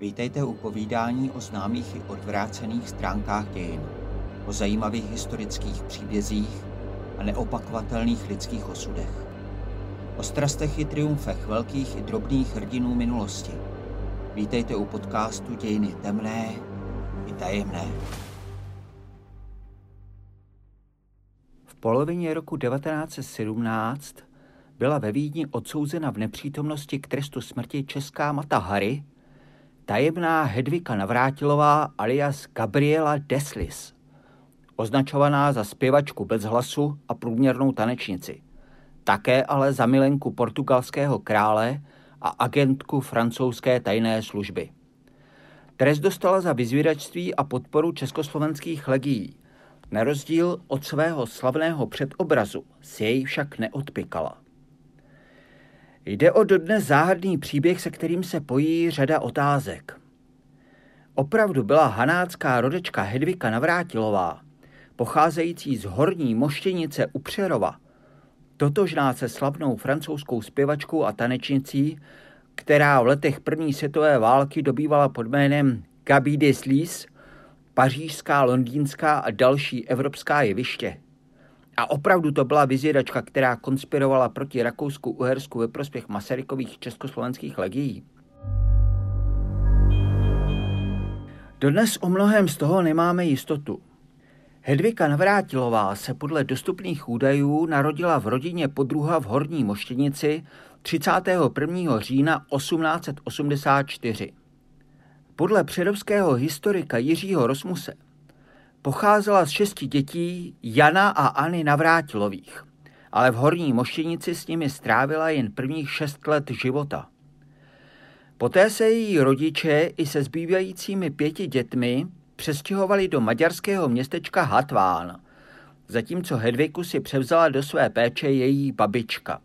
Vítejte u povídání o známých i odvrácených stránkách dějin, o zajímavých historických příbězích a neopakovatelných lidských osudech. O strastech i triumfech velkých i drobných hrdinů minulosti. Vítejte u podcastu Dějiny temné i tajemné. V polovině roku 1917 byla ve Vídni odsouzena v nepřítomnosti k trestu smrti česká mata Harry, tajemná Hedvika Navrátilová alias Gabriela Deslis, označovaná za zpěvačku bez hlasu a průměrnou tanečnici. Také ale za milenku portugalského krále a agentku francouzské tajné služby. Trest dostala za vyzvědačství a podporu československých legií. Na rozdíl od svého slavného předobrazu si jej však neodpikala. Jde o dodnes záhadný příběh, se kterým se pojí řada otázek. Opravdu byla hanácká rodečka Hedvika Navrátilová, pocházející z horní moštěnice u Přerova, totožná se slavnou francouzskou zpěvačkou a tanečnicí, která v letech první světové války dobývala pod jménem Gabi Deslis, pařížská, londýnská a další evropská jeviště. A opravdu to byla vyzvědačka, která konspirovala proti Rakousku-Uhersku ve prospěch Masarykových československých legií. Dodnes o mnohem z toho nemáme jistotu. Hedvika Navrátilová se podle dostupných údajů narodila v rodině podruha v Horní Moštěnici 31. října 1884. Podle předovského historika Jiřího Rosmuse Pocházela z šesti dětí Jana a Anny Navrátilových, ale v Horní Moštěnici s nimi strávila jen prvních šest let života. Poté se její rodiče i se zbývajícími pěti dětmi přestěhovali do maďarského městečka Hatván, zatímco Hedviku si převzala do své péče její babička.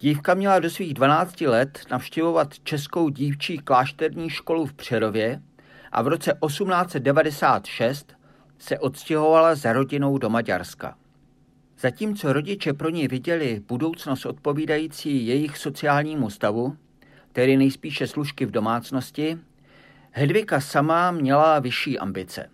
Dívka měla do svých 12 let navštěvovat českou dívčí klášterní školu v Přerově, a v roce 1896 se odstěhovala za rodinou do Maďarska. Zatímco rodiče pro ní viděli budoucnost odpovídající jejich sociálnímu stavu, tedy nejspíše služky v domácnosti, Hedvika sama měla vyšší ambice.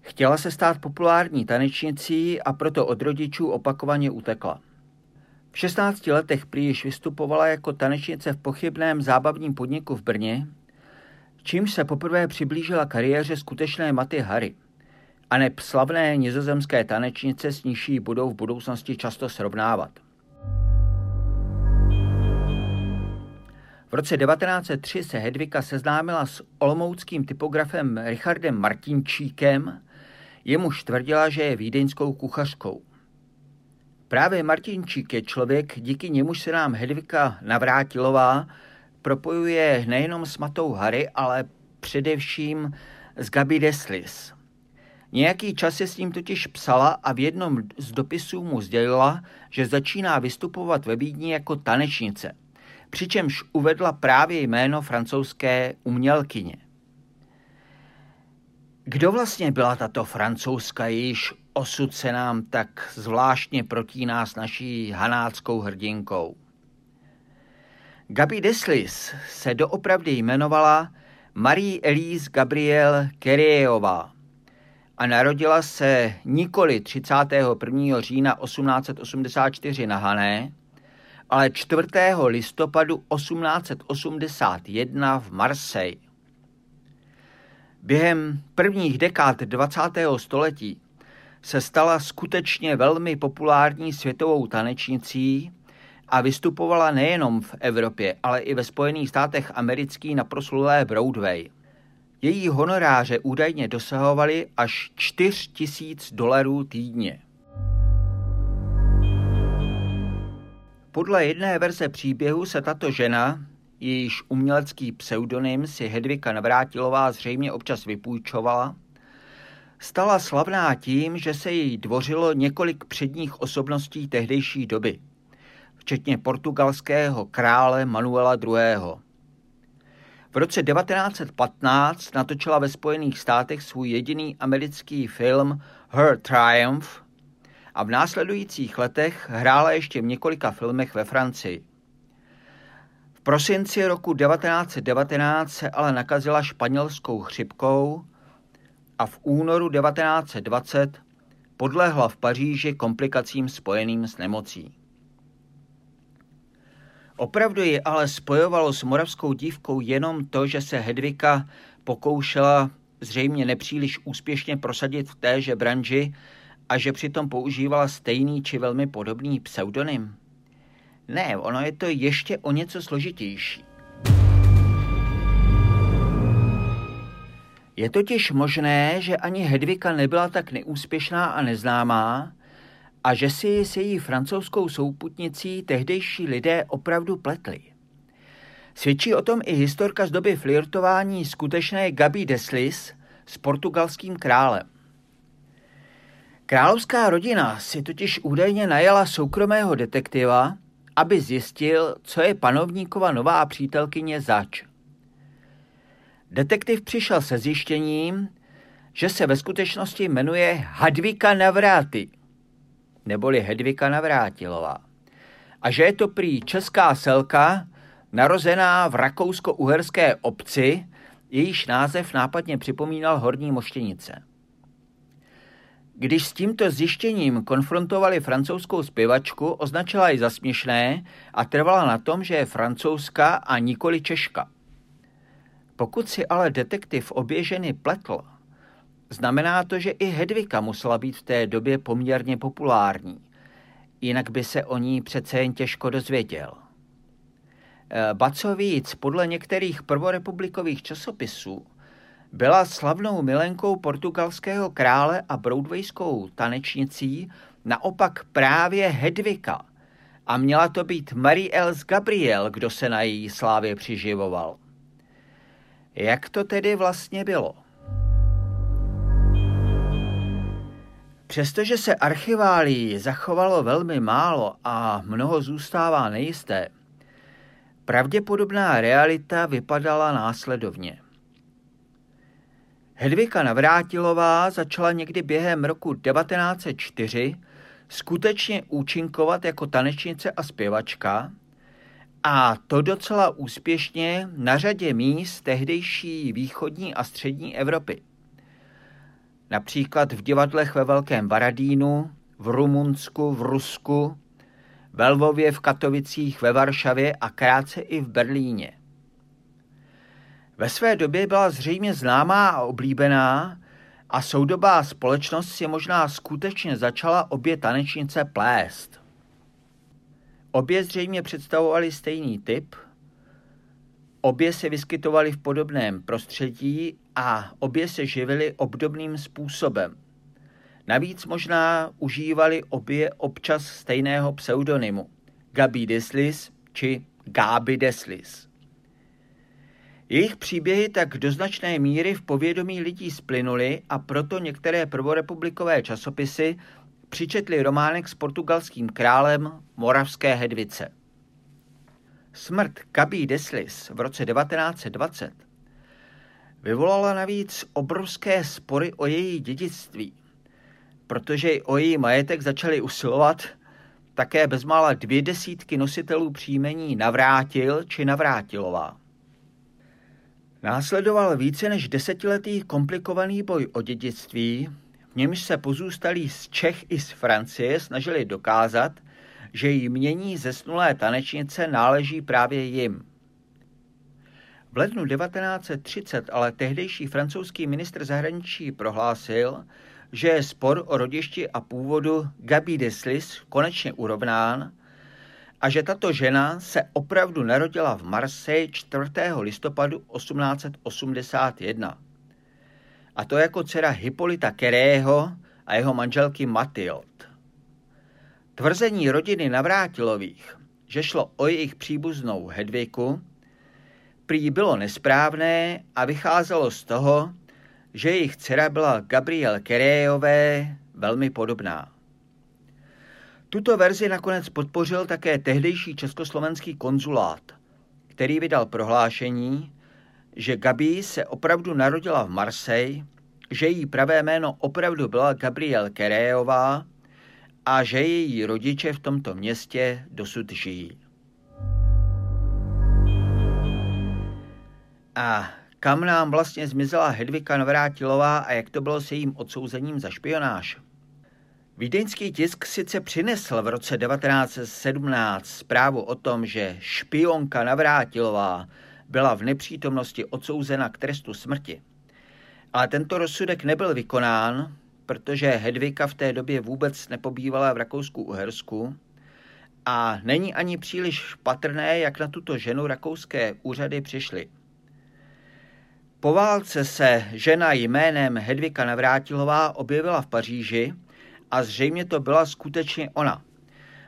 Chtěla se stát populární tanečnicí a proto od rodičů opakovaně utekla. V 16 letech prý již vystupovala jako tanečnice v pochybném zábavním podniku v Brně čímž se poprvé přiblížila kariéře skutečné Maty Harry a ne slavné nizozemské tanečnice, s níž budou v budoucnosti často srovnávat. V roce 1903 se Hedvika seznámila s olomouckým typografem Richardem Martinčíkem, jemuž tvrdila, že je vídeňskou kuchařkou. Právě Martinčík je člověk, díky němuž se nám Hedvika Navrátilová propojuje nejenom s Matou Harry, ale především s Gabi Deslis. Nějaký čas se s ním totiž psala a v jednom z dopisů mu sdělila, že začíná vystupovat ve Vídni jako tanečnice, přičemž uvedla právě jméno francouzské umělkyně. Kdo vlastně byla tato francouzska, jejíž osud se nám tak zvláštně protíná s naší hanáckou hrdinkou? Gabi Deslis se doopravdy jmenovala Marie Elise Gabrielle Kerejová a narodila se nikoli 31. října 1884 na Hané, ale 4. listopadu 1881 v Marseille. Během prvních dekád 20. století se stala skutečně velmi populární světovou tanečnicí a vystupovala nejenom v Evropě, ale i ve Spojených státech amerických na proslulé Broadway. Její honoráře údajně dosahovaly až 4 tisíc dolarů týdně. Podle jedné verze příběhu se tato žena, jejíž umělecký pseudonym si Hedvika Navrátilová zřejmě občas vypůjčovala, stala slavná tím, že se jí dvořilo několik předních osobností tehdejší doby – včetně portugalského krále Manuela II. V roce 1915 natočila ve Spojených státech svůj jediný americký film Her Triumph a v následujících letech hrála ještě v několika filmech ve Francii. V prosinci roku 1919 se ale nakazila španělskou chřipkou a v únoru 1920 podlehla v Paříži komplikacím spojeným s nemocí. Opravdu ji ale spojovalo s moravskou dívkou jenom to, že se Hedvika pokoušela zřejmě nepříliš úspěšně prosadit v téže branži a že přitom používala stejný či velmi podobný pseudonym? Ne, ono je to ještě o něco složitější. Je totiž možné, že ani Hedvika nebyla tak neúspěšná a neznámá a že si s její francouzskou souputnicí tehdejší lidé opravdu pletli. Svědčí o tom i historka z doby flirtování skutečné Gabi Deslis s portugalským králem. Královská rodina si totiž údajně najela soukromého detektiva, aby zjistil, co je panovníkova nová přítelkyně zač. Detektiv přišel se zjištěním, že se ve skutečnosti jmenuje Hadvika Navráty, neboli Hedvika Navrátilová, a že je to prý česká selka, narozená v rakousko-uherské obci, jejíž název nápadně připomínal Horní Moštěnice. Když s tímto zjištěním konfrontovali francouzskou zpěvačku, označila ji za směšné a trvala na tom, že je francouzská a nikoli češka. Pokud si ale detektiv obě ženy pletl, znamená to, že i Hedvika musela být v té době poměrně populární. Jinak by se o ní přece jen těžko dozvěděl. Eh, ba co víc, podle některých prvorepublikových časopisů byla slavnou milenkou portugalského krále a broadwayskou tanečnicí naopak právě Hedvika a měla to být Marie-Els Gabriel, kdo se na její slávě přiživoval. Jak to tedy vlastně bylo? Přestože se archiválí zachovalo velmi málo a mnoho zůstává nejisté, pravděpodobná realita vypadala následovně. Hedvika Navrátilová začala někdy během roku 1904 skutečně účinkovat jako tanečnice a zpěvačka a to docela úspěšně na řadě míst tehdejší východní a střední Evropy. Například v divadlech ve Velkém Varadínu, v Rumunsku, v Rusku, ve Lvově, v Katovicích, ve Varšavě a krátce i v Berlíně. Ve své době byla zřejmě známá a oblíbená a soudobá společnost si možná skutečně začala obě tanečnice plést. Obě zřejmě představovaly stejný typ, obě se vyskytovaly v podobném prostředí a obě se živily obdobným způsobem. Navíc možná užívali obě občas stejného pseudonymu Gabi Deslis či Gabi Deslis. Jejich příběhy tak do značné míry v povědomí lidí splynuly a proto některé prvorepublikové časopisy přičetli románek s portugalským králem Moravské Hedvice. Smrt Gabi Deslis v roce 1920 vyvolala navíc obrovské spory o její dědictví, protože o její majetek začali usilovat také bezmála dvě desítky nositelů příjmení Navrátil či Navrátilová. Následoval více než desetiletý komplikovaný boj o dědictví, v němž se pozůstalí z Čech i z Francie snažili dokázat, že jmění zesnulé tanečnice náleží právě jim. V lednu 1930 ale tehdejší francouzský ministr zahraničí prohlásil, že je spor o rodišti a původu Gabi Deslis konečně urovnán a že tato žena se opravdu narodila v Marseille 4. listopadu 1881. A to jako dcera Hippolyta Kerého a jeho manželky Mathilde. Tvrzení rodiny Navrátilových, že šlo o jejich příbuznou Hedviku, prý bylo nesprávné a vycházelo z toho, že jejich dcera byla Gabriel Kerejové velmi podobná. Tuto verzi nakonec podpořil také tehdejší československý konzulát, který vydal prohlášení, že Gabi se opravdu narodila v Marseille, že její pravé jméno opravdu byla Gabriel Kerejová a že její rodiče v tomto městě dosud žijí. A kam nám vlastně zmizela Hedvika Navrátilová a jak to bylo s jejím odsouzením za špionáž? Vídeňský tisk sice přinesl v roce 1917 zprávu o tom, že špionka Navrátilová byla v nepřítomnosti odsouzena k trestu smrti. Ale tento rozsudek nebyl vykonán, protože Hedvika v té době vůbec nepobývala v Rakousku-Uhersku a není ani příliš patrné, jak na tuto ženu rakouské úřady přišly. Po válce se žena jménem Hedvika Navrátilová objevila v Paříži a zřejmě to byla skutečně ona.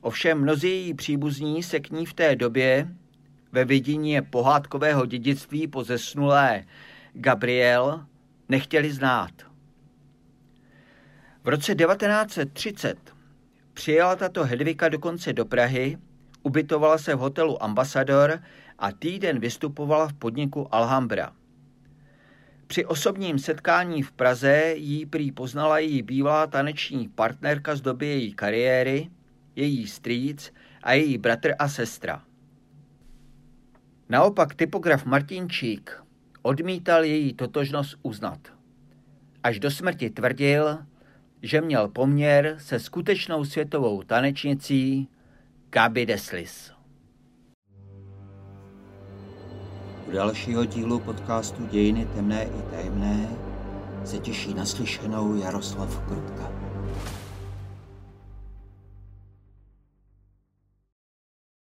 Ovšem mnozí její příbuzní se k ní v té době ve vidině pohádkového dědictví po zesnulé Gabriel nechtěli znát. V roce 1930 přijela tato Hedvika dokonce do Prahy, ubytovala se v hotelu Ambassador a týden vystupovala v podniku Alhambra. Při osobním setkání v Praze jí prý poznala její bývalá taneční partnerka z doby její kariéry, její strýc a její bratr a sestra. Naopak typograf Martinčík odmítal její totožnost uznat. Až do smrti tvrdil, že měl poměr se skutečnou světovou tanečnicí Gabi Deslis. U dalšího dílu podcastu Dějiny temné i tajemné se těší naslyšenou Jaroslav Krutka.